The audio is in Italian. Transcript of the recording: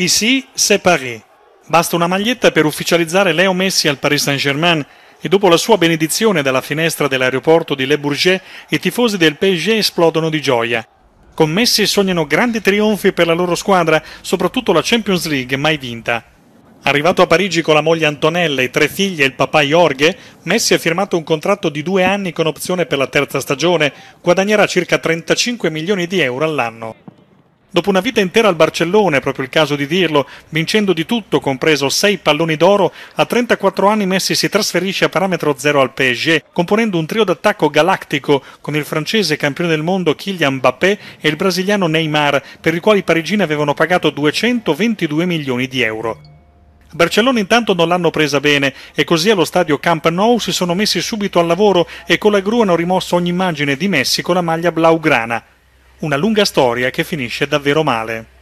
Ici, c'est Paris. Basta una maglietta per ufficializzare Leo Messi al Paris Saint-Germain e dopo la sua benedizione dalla finestra dell'aeroporto di Le Bourget, i tifosi del PSG esplodono di gioia. Con Messi sognano grandi trionfi per la loro squadra, soprattutto la Champions League mai vinta. Arrivato a Parigi con la moglie Antonella, i tre figli e il papà Jorge, Messi ha firmato un contratto di due anni con opzione per la terza stagione, guadagnerà circa 35 milioni di euro all'anno. Dopo una vita intera al Barcellona, è proprio il caso di dirlo, vincendo di tutto, compreso sei palloni d'oro, a 34 anni Messi si trasferisce a parametro zero al PSG, componendo un trio d'attacco galattico con il francese campione del mondo Kylian Mbappé e il brasiliano Neymar, per i quali i parigini avevano pagato 222 milioni di euro. Barcellona intanto non l'hanno presa bene e così allo stadio Camp Nou si sono messi subito al lavoro e con la gru hanno rimosso ogni immagine di Messi con la maglia blaugrana. Una lunga storia che finisce davvero male.